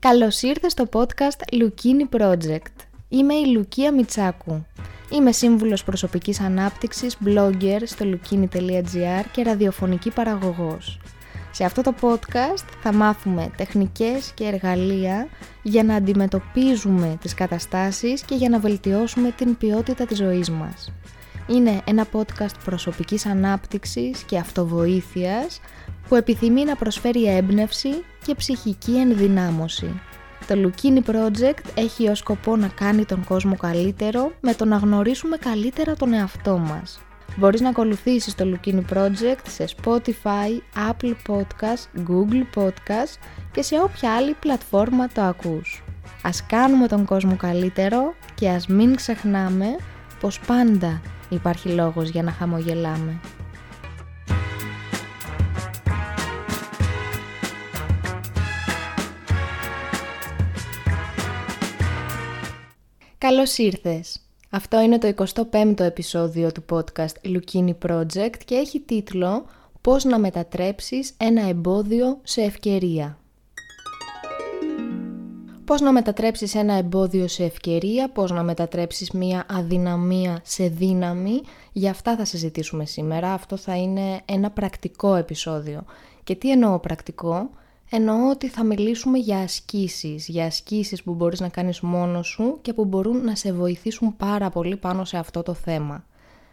Καλώς ήρθες στο podcast Lukini Project. Είμαι η Λουκία Μιτσάκου. Είμαι σύμβουλος προσωπικής ανάπτυξης, blogger στο lukini.gr και ραδιοφωνική παραγωγός. Σε αυτό το podcast θα μάθουμε τεχνικές και εργαλεία για να αντιμετωπίζουμε τις καταστάσεις και για να βελτιώσουμε την ποιότητα της ζωής μας. Είναι ένα podcast προσωπικής ανάπτυξης και αυτοβοήθειας που επιθυμεί να προσφέρει έμπνευση και ψυχική ενδυνάμωση. Το Lukini Project έχει ως σκοπό να κάνει τον κόσμο καλύτερο με το να γνωρίσουμε καλύτερα τον εαυτό μας. Μπορείς να ακολουθήσεις το Lukini Project σε Spotify, Apple Podcast, Google Podcast και σε όποια άλλη πλατφόρμα το ακούς. Ας κάνουμε τον κόσμο καλύτερο και ας μην ξεχνάμε πως πάντα υπάρχει λόγος για να χαμογελάμε. Καλώς ήρθες! Αυτό είναι το 25ο επεισόδιο του podcast Lukini Project και έχει τίτλο «Πώς να μετατρέψεις ένα εμπόδιο σε ευκαιρία». Πώς να μετατρέψεις ένα εμπόδιο σε ευκαιρία, πώς να μετατρέψεις μία αδυναμία σε δύναμη, για αυτά θα συζητήσουμε σήμερα. Αυτό θα είναι ένα πρακτικό επεισόδιο. Και τι εννοώ πρακτικό, Εννοώ ότι θα μιλήσουμε για ασκήσεις, για ασκήσεις που μπορείς να κάνεις μόνος σου και που μπορούν να σε βοηθήσουν πάρα πολύ πάνω σε αυτό το θέμα.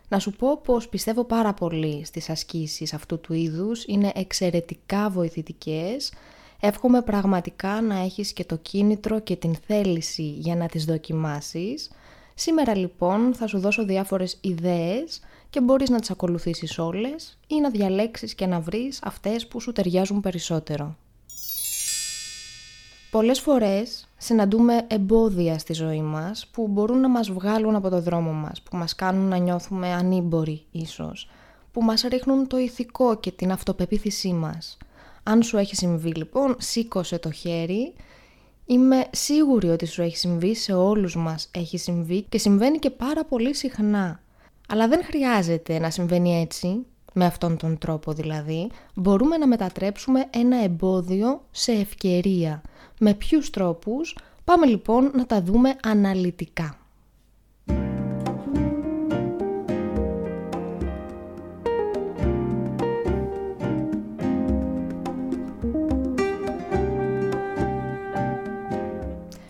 Να σου πω πως πιστεύω πάρα πολύ στις ασκήσεις αυτού του είδους, είναι εξαιρετικά βοηθητικές. Εύχομαι πραγματικά να έχεις και το κίνητρο και την θέληση για να τις δοκιμάσεις. Σήμερα λοιπόν θα σου δώσω διάφορες ιδέες και μπορείς να τις ακολουθήσεις όλες ή να διαλέξεις και να βρεις αυτές που σου ταιριάζουν περισσότερο. Πολλές φορές συναντούμε εμπόδια στη ζωή μας που μπορούν να μας βγάλουν από το δρόμο μας, που μας κάνουν να νιώθουμε ανήμποροι ίσως, που μας ρίχνουν το ηθικό και την αυτοπεποίθησή μας. Αν σου έχει συμβεί λοιπόν, σήκωσε το χέρι. Είμαι σίγουρη ότι σου έχει συμβεί, σε όλους μας έχει συμβεί και συμβαίνει και πάρα πολύ συχνά. Αλλά δεν χρειάζεται να συμβαίνει έτσι, με αυτόν τον τρόπο δηλαδή. Μπορούμε να μετατρέψουμε ένα εμπόδιο σε ευκαιρία με ποιους τρόπους, πάμε λοιπόν να τα δούμε αναλυτικά.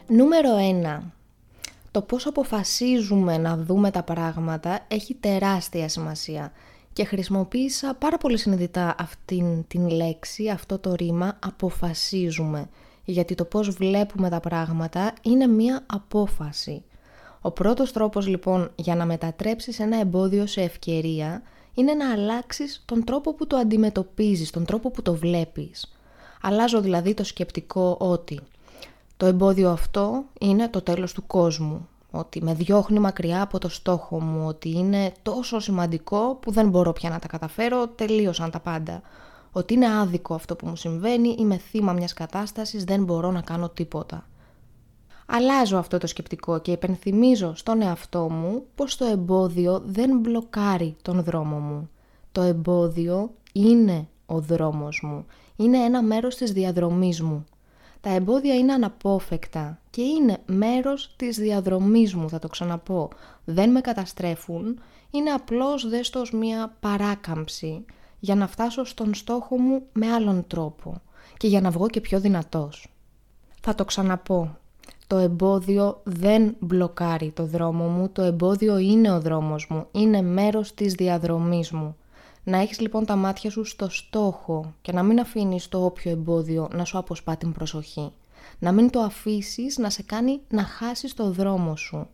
Νούμερο 1. Το πώς αποφασίζουμε να δούμε τα πράγματα έχει τεράστια σημασία και χρησιμοποίησα πάρα πολύ συνειδητά αυτήν την λέξη, αυτό το ρήμα «αποφασίζουμε» γιατί το πώς βλέπουμε τα πράγματα είναι μία απόφαση. Ο πρώτος τρόπος λοιπόν για να μετατρέψεις ένα εμπόδιο σε ευκαιρία είναι να αλλάξεις τον τρόπο που το αντιμετωπίζεις, τον τρόπο που το βλέπεις. Αλλάζω δηλαδή το σκεπτικό ότι το εμπόδιο αυτό είναι το τέλος του κόσμου, ότι με διώχνει μακριά από το στόχο μου, ότι είναι τόσο σημαντικό που δεν μπορώ πια να τα καταφέρω, τελείωσαν τα πάντα ότι είναι άδικο αυτό που μου συμβαίνει, είμαι θύμα μιας κατάστασης, δεν μπορώ να κάνω τίποτα. Αλλάζω αυτό το σκεπτικό και υπενθυμίζω στον εαυτό μου πως το εμπόδιο δεν μπλοκάρει τον δρόμο μου. Το εμπόδιο είναι ο δρόμος μου, είναι ένα μέρος της διαδρομής μου. Τα εμπόδια είναι αναπόφεκτα και είναι μέρος της διαδρομής μου, θα το ξαναπώ. Δεν με καταστρέφουν, είναι απλώς δέστος μία παράκαμψη για να φτάσω στον στόχο μου με άλλον τρόπο και για να βγω και πιο δυνατός. Θα το ξαναπώ. Το εμπόδιο δεν μπλοκάρει το δρόμο μου, το εμπόδιο είναι ο δρόμος μου, είναι μέρος της διαδρομής μου. Να έχεις λοιπόν τα μάτια σου στο στόχο και να μην αφήνεις το όποιο εμπόδιο να σου αποσπά την προσοχή. Να μην το αφήσεις να σε κάνει να χάσεις το δρόμο σου.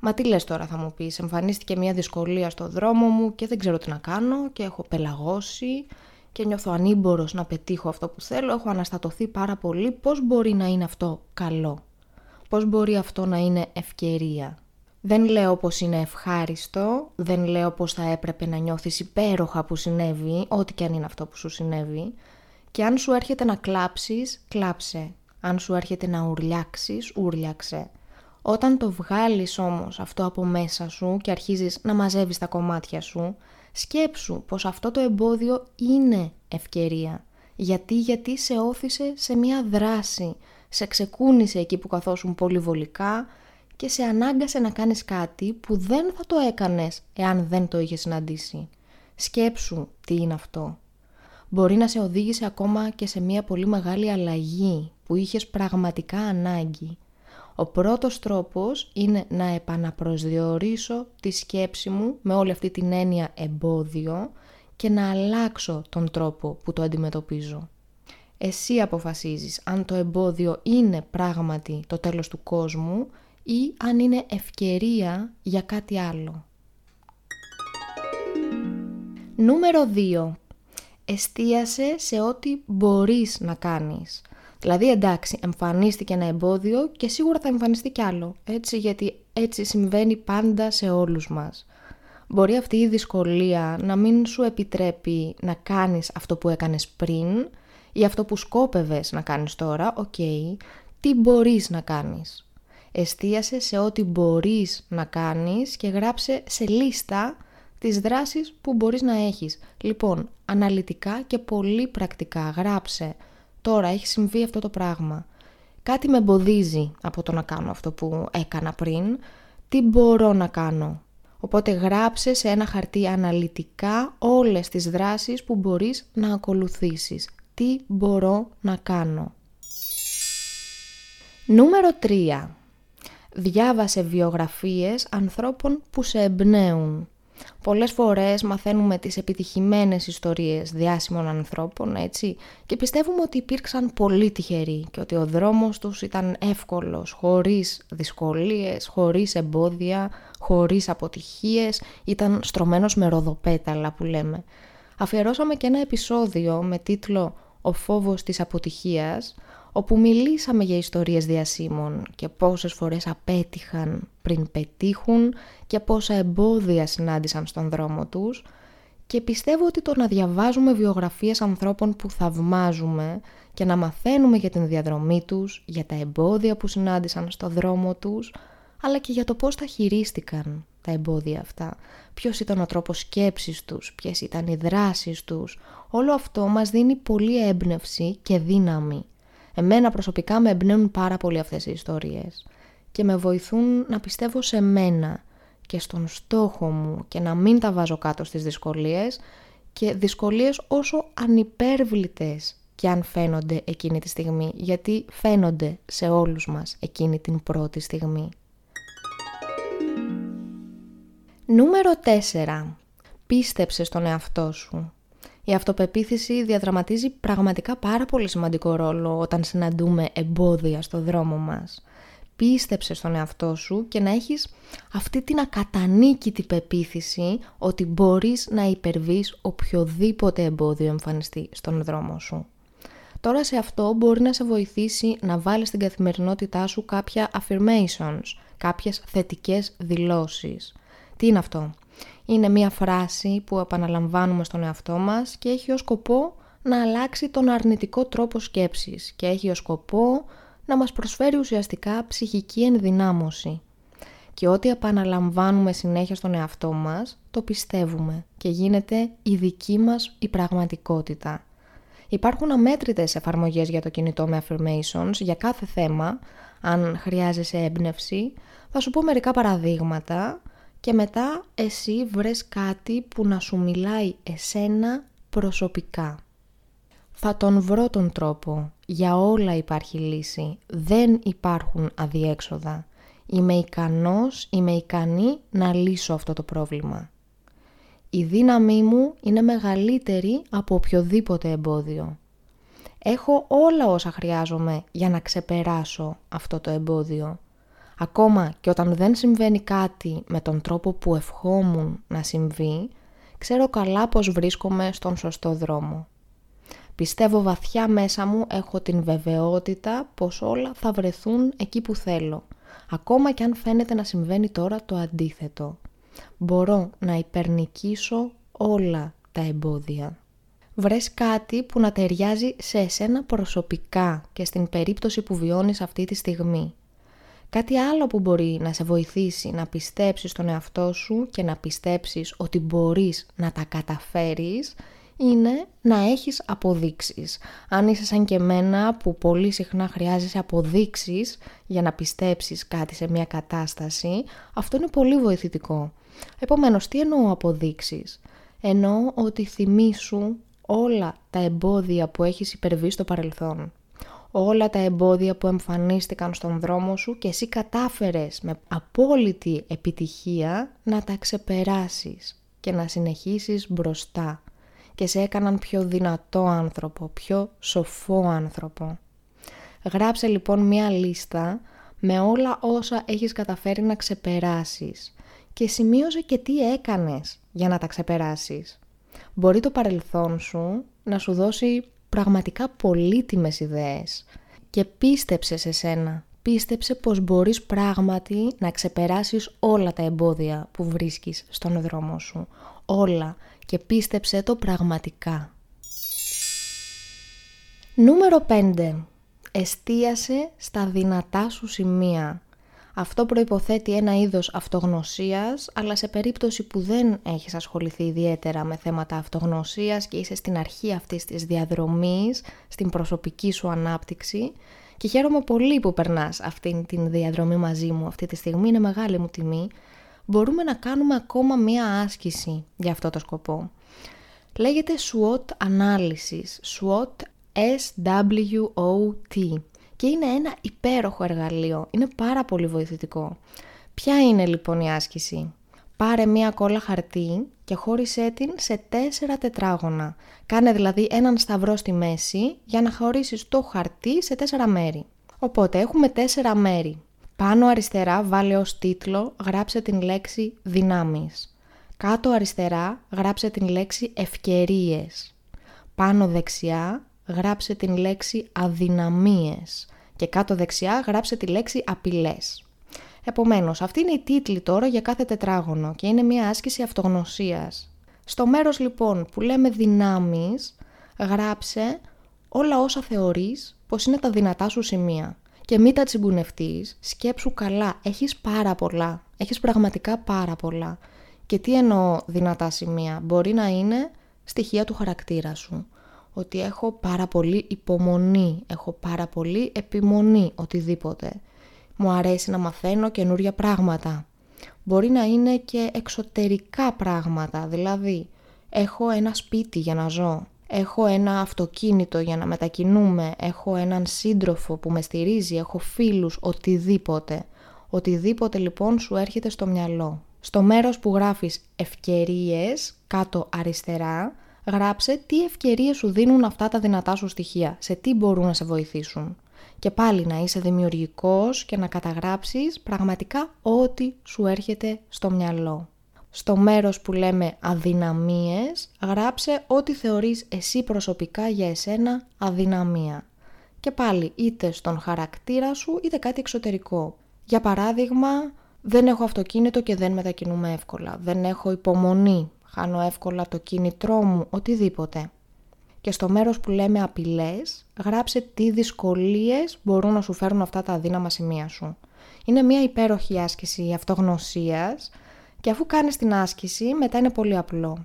Μα τι λες τώρα θα μου πεις, εμφανίστηκε μια δυσκολία στο δρόμο μου και δεν ξέρω τι να κάνω και έχω πελαγώσει και νιώθω ανήμπορος να πετύχω αυτό που θέλω, έχω αναστατωθεί πάρα πολύ, πώς μπορεί να είναι αυτό καλό, πώς μπορεί αυτό να είναι ευκαιρία; Δεν λέω πως είναι ευχάριστο, δεν λέω πως θα έπρεπε να νιώθεις υπέροχα που συνέβη, ό,τι και αν είναι αυτό που σου συνέβη. Και αν σου έρχεται να κλάψεις, κλάψε. Αν σου έρχεται να ουρλιάξεις, ούρλιαξε. Όταν το βγάλεις όμως αυτό από μέσα σου και αρχίζεις να μαζεύεις τα κομμάτια σου, σκέψου πως αυτό το εμπόδιο είναι ευκαιρία. Γιατί, γιατί σε όθησε σε μια δράση, σε ξεκούνησε εκεί που καθόσουν πολύ βολικά και σε ανάγκασε να κάνεις κάτι που δεν θα το έκανες εάν δεν το είχες συναντήσει. Σκέψου τι είναι αυτό. Μπορεί να σε οδήγησε ακόμα και σε μια πολύ μεγάλη αλλαγή που είχες πραγματικά ανάγκη. Ο πρώτος τρόπος είναι να επαναπροσδιορίσω τη σκέψη μου με όλη αυτή την έννοια εμπόδιο και να αλλάξω τον τρόπο που το αντιμετωπίζω. Εσύ αποφασίζεις αν το εμπόδιο είναι πράγματι το τέλος του κόσμου ή αν είναι ευκαιρία για κάτι άλλο. Νούμερο 2. Εστίασε σε ό,τι μπορείς να κάνεις. Δηλαδή εντάξει, εμφανίστηκε ένα εμπόδιο και σίγουρα θα εμφανιστεί κι άλλο, έτσι, γιατί έτσι συμβαίνει πάντα σε όλους μας. Μπορεί αυτή η δυσκολία να μην σου επιτρέπει να κάνεις αυτό που έκανες πριν ή αυτό που σκόπευες να κάνεις τώρα, οκ, τι μπορείς να κάνεις; Εστίασε σε ό,τι μπορείς να κάνεις και γράψε σε λίστα τις δράσεις που μπορείς να έχεις. Λοιπόν, αναλυτικά και πολύ πρακτικά γράψε τώρα έχει συμβεί αυτό το πράγμα. Κάτι με εμποδίζει από το να κάνω αυτό που έκανα πριν. Τι μπορώ να κάνω; Οπότε γράψε σε ένα χαρτί αναλυτικά όλες τις δράσεις που μπορείς να ακολουθήσεις. Τι μπορώ να κάνω; Νούμερο 3. Διάβασε βιογραφίες ανθρώπων που σε εμπνέουν. Πολλές φορές μαθαίνουμε τις επιτυχημένες ιστορίες διάσημων ανθρώπων, έτσι, και πιστεύουμε ότι υπήρξαν πολύ τυχεροί και ότι ο δρόμος τους ήταν εύκολος, χωρίς δυσκολίες, χωρίς εμπόδια, χωρίς αποτυχίες, ήταν στρωμένος με ροδοπέταλα που λέμε. Αφιερώσαμε και ένα επεισόδιο με τίτλο «Ο φόβος της αποτυχίας», όπου μιλήσαμε για ιστορίες διασύμων και πόσες φορές απέτυχαν πριν πετύχουν και πόσα εμπόδια συνάντησαν στον δρόμο τους. Και πιστεύω ότι το να διαβάζουμε βιογραφίες ανθρώπων που θαυμάζουμε και να μαθαίνουμε για την διαδρομή τους, για τα εμπόδια που συνάντησαν στον δρόμο τους, αλλά και για το πώς τα χειρίστηκαν τα εμπόδια αυτά, ποιος ήταν ο τρόπος σκέψης τους, ποιες ήταν οι δράσεις τους, όλο αυτό μας δίνει πολύ έμπνευση και δύναμη Εμένα προσωπικά με εμπνέουν πάρα πολύ αυτές οι ιστορίες και με βοηθούν να πιστεύω σε μένα και στον στόχο μου και να μην τα βάζω κάτω στις δυσκολίες και δυσκολίες όσο ανυπέρβλητες και αν φαίνονται εκείνη τη στιγμή, γιατί φαίνονται σε όλους μας εκείνη την πρώτη στιγμή. Νούμερο 4. Πίστεψε στον εαυτό σου. Η αυτοπεποίθηση διαδραματίζει πραγματικά πάρα πολύ σημαντικό ρόλο όταν συναντούμε εμπόδια στο δρόμο μας. Πίστεψε στον εαυτό σου και να έχεις αυτή την ακατανίκητη πεποίθηση ότι μπορείς να υπερβείς οποιοδήποτε εμπόδιο εμφανιστεί στον δρόμο σου. Τώρα σε αυτό μπορεί να σε βοηθήσει να βάλεις στην καθημερινότητά σου κάποια affirmations, κάποιες θετικές δηλώσεις. Τι είναι αυτό; Είναι μια φράση που επαναλαμβάνουμε στον εαυτό μας και έχει ως σκοπό να αλλάξει τον αρνητικό τρόπο σκέψης και έχει ως σκοπό να μας προσφέρει ουσιαστικά ψυχική ενδυνάμωση. Και ό,τι επαναλαμβάνουμε συνέχεια στον εαυτό μας, το πιστεύουμε και γίνεται η δική μας η πραγματικότητα. Υπάρχουν αμέτρητες εφαρμογές για το κινητό με affirmations για κάθε θέμα, αν χρειάζεσαι έμπνευση. Θα σου πω μερικά παραδείγματα και μετά εσύ βρες κάτι που να σου μιλάει εσένα προσωπικά. Θα τον βρω τον τρόπο. Για όλα υπάρχει λύση. Δεν υπάρχουν αδιέξοδα. Είμαι ικανός, είμαι ικανή να λύσω αυτό το πρόβλημα. Η δύναμή μου είναι μεγαλύτερη από οποιοδήποτε εμπόδιο. Έχω όλα όσα χρειάζομαι για να ξεπεράσω αυτό το εμπόδιο. Ακόμα και όταν δεν συμβαίνει κάτι με τον τρόπο που ευχόμουν να συμβεί, ξέρω καλά πως βρίσκομαι στον σωστό δρόμο. Πιστεύω βαθιά μέσα μου έχω την βεβαιότητα πως όλα θα βρεθούν εκεί που θέλω, ακόμα και αν φαίνεται να συμβαίνει τώρα το αντίθετο. Μπορώ να υπερνικήσω όλα τα εμπόδια. Βρες κάτι που να ταιριάζει σε εσένα προσωπικά και στην περίπτωση που βιώνεις αυτή τη στιγμή. Κάτι άλλο που μπορεί να σε βοηθήσει να πιστέψεις στον εαυτό σου και να πιστέψεις ότι μπορείς να τα καταφέρεις είναι να έχεις αποδείξεις. Αν είσαι σαν και εμένα που πολύ συχνά χρειάζεσαι αποδείξεις για να πιστέψεις κάτι σε μια κατάσταση, αυτό είναι πολύ βοηθητικό. Επομένως, τι εννοώ αποδείξεις; Εννοώ ότι θυμήσου όλα τα εμπόδια που έχεις υπερβεί στο παρελθόν. Όλα τα εμπόδια που εμφανίστηκαν στον δρόμο σου και εσύ κατάφερες με απόλυτη επιτυχία να τα ξεπεράσεις και να συνεχίσεις μπροστά και σε έκαναν πιο δυνατό άνθρωπο, πιο σοφό άνθρωπο. Γράψε λοιπόν μία λίστα με όλα όσα έχεις καταφέρει να ξεπεράσεις και σημείωσε και τι έκανες για να τα ξεπεράσεις. Μπορεί το παρελθόν σου να σου δώσει πραγματικά πολύτιμες ιδέες και πίστεψε σε σένα. Πίστεψε πως μπορείς πράγματι να ξεπεράσεις όλα τα εμπόδια που βρίσκεις στον δρόμο σου. Όλα και πίστεψε το πραγματικά. Νούμερο 5. Εστίασε στα δυνατά σου σημεία. Αυτό προϋποθέτει ένα είδος αυτογνωσίας, αλλά σε περίπτωση που δεν έχεις ασχοληθεί ιδιαίτερα με θέματα αυτογνωσίας και είσαι στην αρχή αυτής της διαδρομής, στην προσωπική σου ανάπτυξη και χαίρομαι πολύ που περνάς αυτήν την διαδρομή μαζί μου αυτή τη στιγμή, είναι μεγάλη μου τιμή, μπορούμε να κάνουμε ακόμα μία άσκηση για αυτό το σκοπό. Λέγεται SWOT ανάλυσης, SWOT S-W-O-T και είναι ένα υπέροχο εργαλείο, είναι πάρα πολύ βοηθητικό. Ποια είναι λοιπόν η άσκηση; Πάρε μία κόλλα χαρτί και χώρισέ την σε τέσσερα τετράγωνα. Κάνε δηλαδή έναν σταυρό στη μέση για να χωρίσεις το χαρτί σε τέσσερα μέρη. Οπότε έχουμε τέσσερα μέρη. Πάνω αριστερά βάλε ως τίτλο γράψε την λέξη δυνάμεις. Κάτω αριστερά γράψε την λέξη ευκαιρίες. Πάνω δεξιά γράψε την λέξη αδυναμίες και κάτω δεξιά γράψε τη λέξη απειλές. Επομένως, αυτή είναι η τίτλη τώρα για κάθε τετράγωνο και είναι μια άσκηση αυτογνωσίας. Στο μέρος λοιπόν που λέμε δυνάμεις, γράψε όλα όσα θεωρείς πως είναι τα δυνατά σου σημεία. Και μην τα τσιγκουνευτείς, σκέψου καλά, έχεις πάρα πολλά, έχεις πραγματικά πάρα πολλά. Και τι εννοώ δυνατά σημεία, μπορεί να είναι στοιχεία του χαρακτήρα σου ότι έχω πάρα πολύ υπομονή, έχω πάρα πολύ επιμονή, οτιδήποτε. Μου αρέσει να μαθαίνω καινούρια πράγματα. Μπορεί να είναι και εξωτερικά πράγματα, δηλαδή έχω ένα σπίτι για να ζω, έχω ένα αυτοκίνητο για να μετακινούμε, έχω έναν σύντροφο που με στηρίζει, έχω φίλους, οτιδήποτε. Οτιδήποτε λοιπόν σου έρχεται στο μυαλό. Στο μέρος που γράφεις ευκαιρίες, κάτω αριστερά, γράψε τι ευκαιρίες σου δίνουν αυτά τα δυνατά σου στοιχεία, σε τι μπορούν να σε βοηθήσουν. Και πάλι να είσαι δημιουργικός και να καταγράψεις πραγματικά ό,τι σου έρχεται στο μυαλό. Στο μέρος που λέμε αδυναμίες, γράψε ό,τι θεωρείς εσύ προσωπικά για εσένα αδυναμία. Και πάλι είτε στον χαρακτήρα σου είτε κάτι εξωτερικό. Για παράδειγμα, δεν έχω αυτοκίνητο και δεν μετακινούμε εύκολα. Δεν έχω υπομονή χάνω εύκολα το κίνητρό μου, οτιδήποτε. Και στο μέρος που λέμε απειλές, γράψε τι δυσκολίες μπορούν να σου φέρουν αυτά τα αδύναμα σημεία σου. Είναι μια υπέροχη άσκηση αυτογνωσίας και αφού κάνεις την άσκηση μετά είναι πολύ απλό.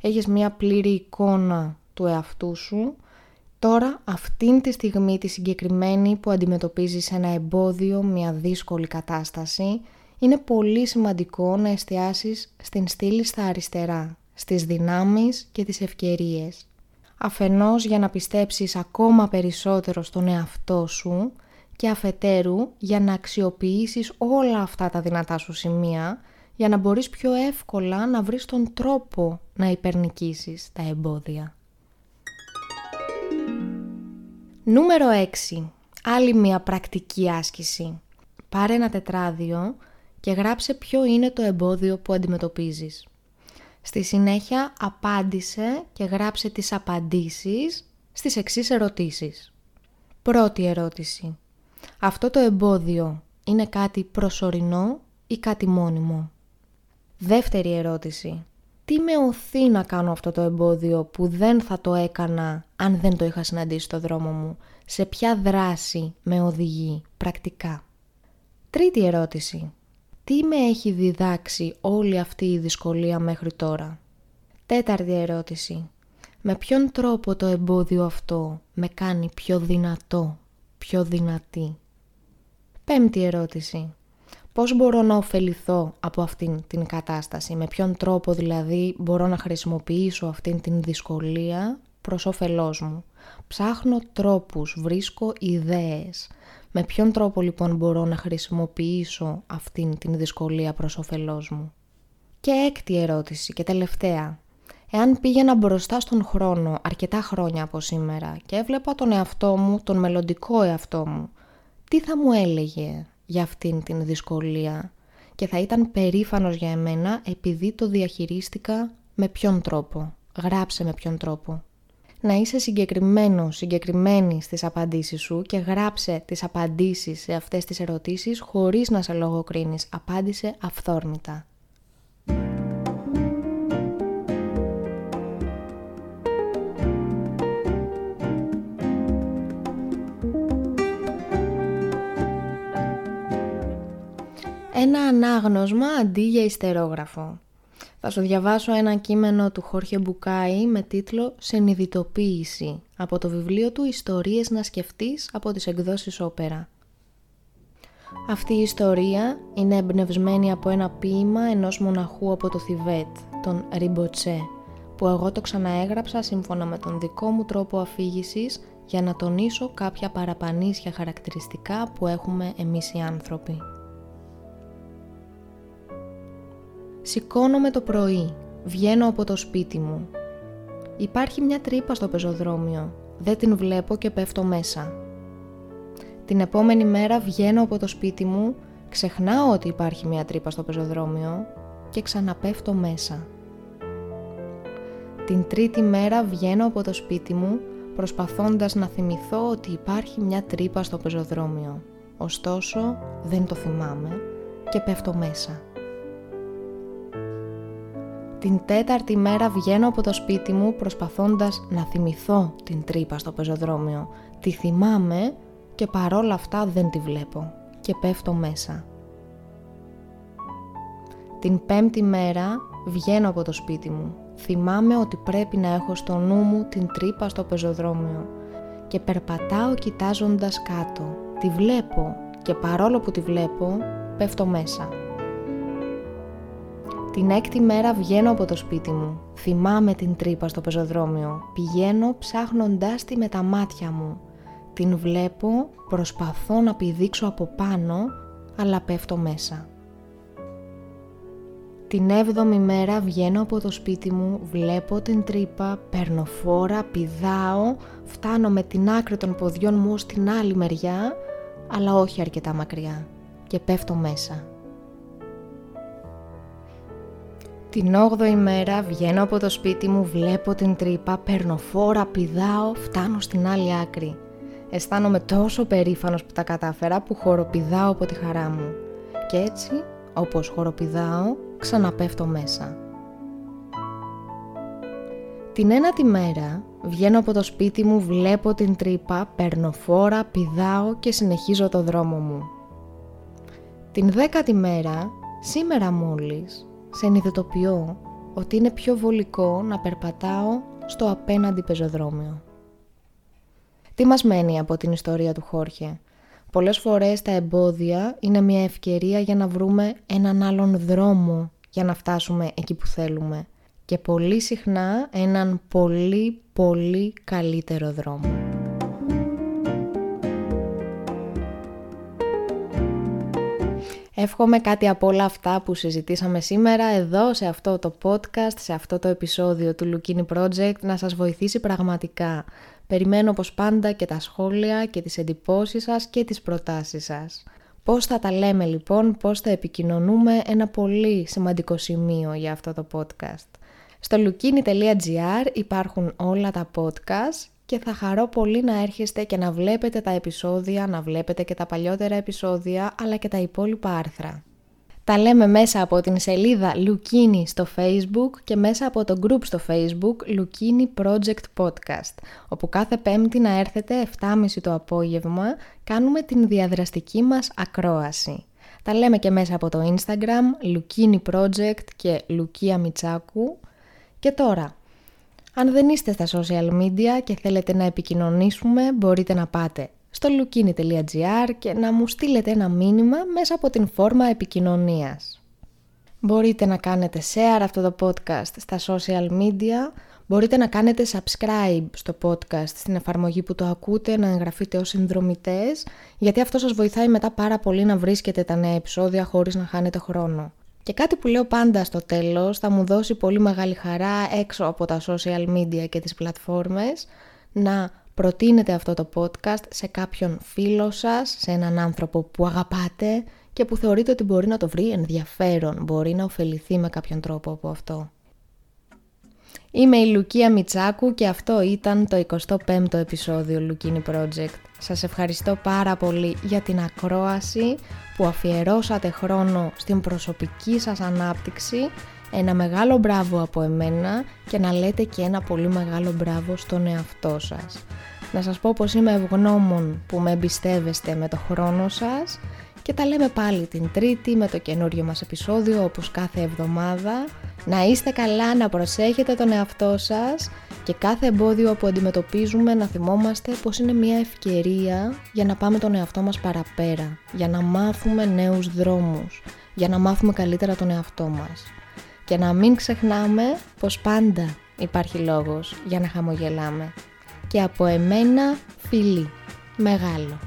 Έχεις μια πλήρη εικόνα του εαυτού σου, τώρα αυτήν τη στιγμή τη συγκεκριμένη που αντιμετωπίζεις ένα εμπόδιο, μια δύσκολη κατάσταση, είναι πολύ σημαντικό να εστιάσεις στην στήλη στα αριστερά, στις δυνάμεις και τις ευκαιρίες. Αφενός για να πιστέψεις ακόμα περισσότερο στον εαυτό σου και αφετέρου για να αξιοποιήσεις όλα αυτά τα δυνατά σου σημεία για να μπορείς πιο εύκολα να βρεις τον τρόπο να υπερνικήσεις τα εμπόδια. Νούμερο 6. Άλλη μια πρακτική άσκηση. Πάρε ένα τετράδιο και γράψε ποιο είναι το εμπόδιο που αντιμετωπίζεις. Στη συνέχεια απάντησε και γράψε τις απαντήσεις στις εξής ερωτήσεις. Πρώτη ερώτηση. Αυτό το εμπόδιο είναι κάτι προσωρινό ή κάτι μόνιμο; Δεύτερη ερώτηση. Τι με οθεί να κάνω αυτό το εμπόδιο που δεν θα το έκανα αν δεν το είχα συναντήσει στο δρόμο μου; Σε ποια δράση με οδηγεί πρακτικά; Τρίτη ερώτηση τι με έχει διδάξει όλη αυτή η δυσκολία μέχρι τώρα; Τέταρτη ερώτηση. Με ποιον τρόπο το εμπόδιο αυτό με κάνει πιο δυνατό, πιο δυνατή; Πέμπτη ερώτηση. Πώς μπορώ να ωφεληθώ από αυτήν την κατάσταση, με ποιον τρόπο δηλαδή μπορώ να χρησιμοποιήσω αυτήν την δυσκολία προς όφελός μου; Ψάχνω τρόπους, βρίσκω ιδέες. Με ποιον τρόπο λοιπόν μπορώ να χρησιμοποιήσω αυτήν την δυσκολία προς όφελός μου; Και έκτη ερώτηση και τελευταία. Εάν πήγαινα μπροστά στον χρόνο αρκετά χρόνια από σήμερα και έβλεπα τον εαυτό μου, τον μελλοντικό εαυτό μου, τι θα μου έλεγε για αυτήν την δυσκολία και θα ήταν περήφανος για εμένα επειδή το διαχειρίστηκα με ποιον τρόπο; Γράψε με ποιον τρόπο. Να είσαι συγκεκριμένο, συγκεκριμένη στις απαντήσεις σου και γράψε τις απαντήσεις σε αυτές τις ερωτήσεις χωρίς να σε λογοκρίνεις. Απάντησε αυθόρμητα. ένα ανάγνωσμα αντί για ιστερόγραφο. Θα σου διαβάσω ένα κείμενο του Χόρχε Μπουκάη με τίτλο «Συνειδητοποίηση» από το βιβλίο του «Ιστορίες να σκεφτείς» από τις εκδόσεις Όπερα. Αυτή η ιστορία είναι εμπνευσμένη από ένα ποίημα ενός μοναχού από το Θιβέτ, τον Rimboche, που εγώ το ξαναέγραψα σύμφωνα με τον δικό μου τρόπο αφήγησης για να τονίσω κάποια παραπανήσια χαρακτηριστικά που έχουμε εμείς οι άνθρωποι. Σηκώνομαι το πρωί, βγαίνω από το σπίτι μου. Υπάρχει μια τρύπα στο πεζοδρόμιο, δεν την βλέπω και πέφτω μέσα. Την επόμενη μέρα βγαίνω από το σπίτι μου, ξεχνάω ότι υπάρχει μια τρύπα στο πεζοδρόμιο και ξαναπέφτω μέσα. Την τρίτη μέρα βγαίνω από το σπίτι μου προσπαθώντας να θυμηθώ ότι υπάρχει μια τρύπα στο πεζοδρόμιο. Ωστόσο δεν το θυμάμαι και πέφτω μέσα. Την τέταρτη μέρα βγαίνω από το σπίτι μου προσπαθώντας να θυμηθώ την τρύπα στο πεζοδρόμιο. Τη θυμάμαι και παρόλα αυτά δεν τη βλέπω και πέφτω μέσα. Την πέμπτη μέρα βγαίνω από το σπίτι μου. Θυμάμαι ότι πρέπει να έχω στο νου μου την τρύπα στο πεζοδρόμιο και περπατάω κοιτάζοντας κάτω. Τη βλέπω και παρόλο που τη βλέπω πέφτω μέσα. Την έκτη μέρα βγαίνω από το σπίτι μου. Θυμάμαι την τρύπα στο πεζοδρόμιο. Πηγαίνω ψάχνοντάς τη με τα μάτια μου. Την βλέπω, προσπαθώ να πηδήξω από πάνω, αλλά πέφτω μέσα. Την έβδομη μέρα βγαίνω από το σπίτι μου, βλέπω την τρύπα, παίρνω φόρα, πηδάω, φτάνω με την άκρη των ποδιών μου στην άλλη μεριά, αλλά όχι αρκετά μακριά και πέφτω μέσα. Την 8η μέρα βγαίνω από το σπίτι μου, βλέπω την τρύπα, παίρνω φόρα, πηδάω, φτάνω στην άλλη άκρη. Αισθάνομαι τόσο περήφανος που τα κατάφερα που χοροπηδάω από τη χαρά μου. Και έτσι, όπως χοροπηδάω, ξαναπέφτω μέσα. Την ένατη μέρα βγαίνω από το σπίτι μου, βλέπω την τρύπα, παίρνω φόρα, πηδάω και συνεχίζω το δρόμο μου. Την δέκατη μέρα, σήμερα μόλις, συνειδητοποιώ ότι είναι πιο βολικό να περπατάω στο απέναντι πεζοδρόμιο. Τι μας μένει από την ιστορία του Χόρχε; Πολλές φορές τα εμπόδια είναι μια ευκαιρία για να βρούμε έναν άλλον δρόμο για να φτάσουμε εκεί που θέλουμε. Και πολύ συχνά έναν πολύ πολύ καλύτερο δρόμο. Εύχομαι κάτι από όλα αυτά που συζητήσαμε σήμερα εδώ σε αυτό το podcast, σε αυτό το επεισόδιο του Lukini Project να σας βοηθήσει πραγματικά. Περιμένω όπως πάντα και τα σχόλια και τις εντυπώσεις σας και τις προτάσεις σας. Πώς θα τα λέμε λοιπόν, πώς θα επικοινωνούμε ένα πολύ σημαντικό σημείο για αυτό το podcast. Στο lukini.gr υπάρχουν όλα τα podcast και θα χαρώ πολύ να έρχεστε και να βλέπετε τα επεισόδια, να βλέπετε και τα παλιότερα επεισόδια, αλλά και τα υπόλοιπα άρθρα. Τα λέμε μέσα από την σελίδα Λουκίνι στο Facebook και μέσα από το group στο Facebook Λουκίνι Project Podcast, όπου κάθε πέμπτη να έρθετε 7.30 το απόγευμα κάνουμε την διαδραστική μας ακρόαση. Τα λέμε και μέσα από το Instagram Λουκίνι Project και Λουκία Μιτσάκου. Και τώρα, Αν δεν είστε στα social media και θέλετε να επικοινωνήσουμε, μπορείτε να πάτε στο lukini.gr και να μου στείλετε ένα μήνυμα μέσα από την φόρμα επικοινωνίας. Μπορείτε να κάνετε share αυτό το podcast στα social media, μπορείτε να κάνετε subscribe στο podcast στην εφαρμογή που το ακούτε, να εγγραφείτε ως συνδρομητές, γιατί αυτό σας βοηθάει μετά πάρα πολύ να βρίσκετε τα νέα επεισόδια χωρίς να χάνετε χρόνο. Και κάτι που λέω πάντα στο τέλος θα μου δώσει πολύ μεγάλη χαρά έξω από τα social media και τις πλατφόρμες να προτείνετε αυτό το podcast σε κάποιον φίλο σας, σε έναν άνθρωπο που αγαπάτε και που θεωρείτε ότι μπορεί να το βρει ενδιαφέρον, μπορεί να ωφεληθεί με κάποιον τρόπο από αυτό. Είμαι η Λουκία Μιτσάκου και αυτό ήταν το 25ο επεισόδιο Λουκίνι Project. Σας ευχαριστώ πάρα πολύ για την ακρόαση που αφιερώσατε χρόνο στην προσωπική σας ανάπτυξη. Ένα μεγάλο μπράβο από εμένα και να λέτε και ένα πολύ μεγάλο μπράβο στον εαυτό σας. Να σας πω πως είμαι ευγνώμων που με εμπιστεύεστε με το χρόνο σας και τα λέμε πάλι την Τρίτη με το καινούριο μας επεισόδιο όπως κάθε εβδομάδα. Να είστε καλά, να προσέχετε τον εαυτό σας και κάθε εμπόδιο που αντιμετωπίζουμε να θυμόμαστε πως είναι μια ευκαιρία για να πάμε τον εαυτό μας παραπέρα, για να μάθουμε νέους δρόμους, για να μάθουμε καλύτερα τον εαυτό μας. Και να μην ξεχνάμε πως πάντα υπάρχει λόγος για να χαμογελάμε. Και από εμένα φιλί, μεγάλο.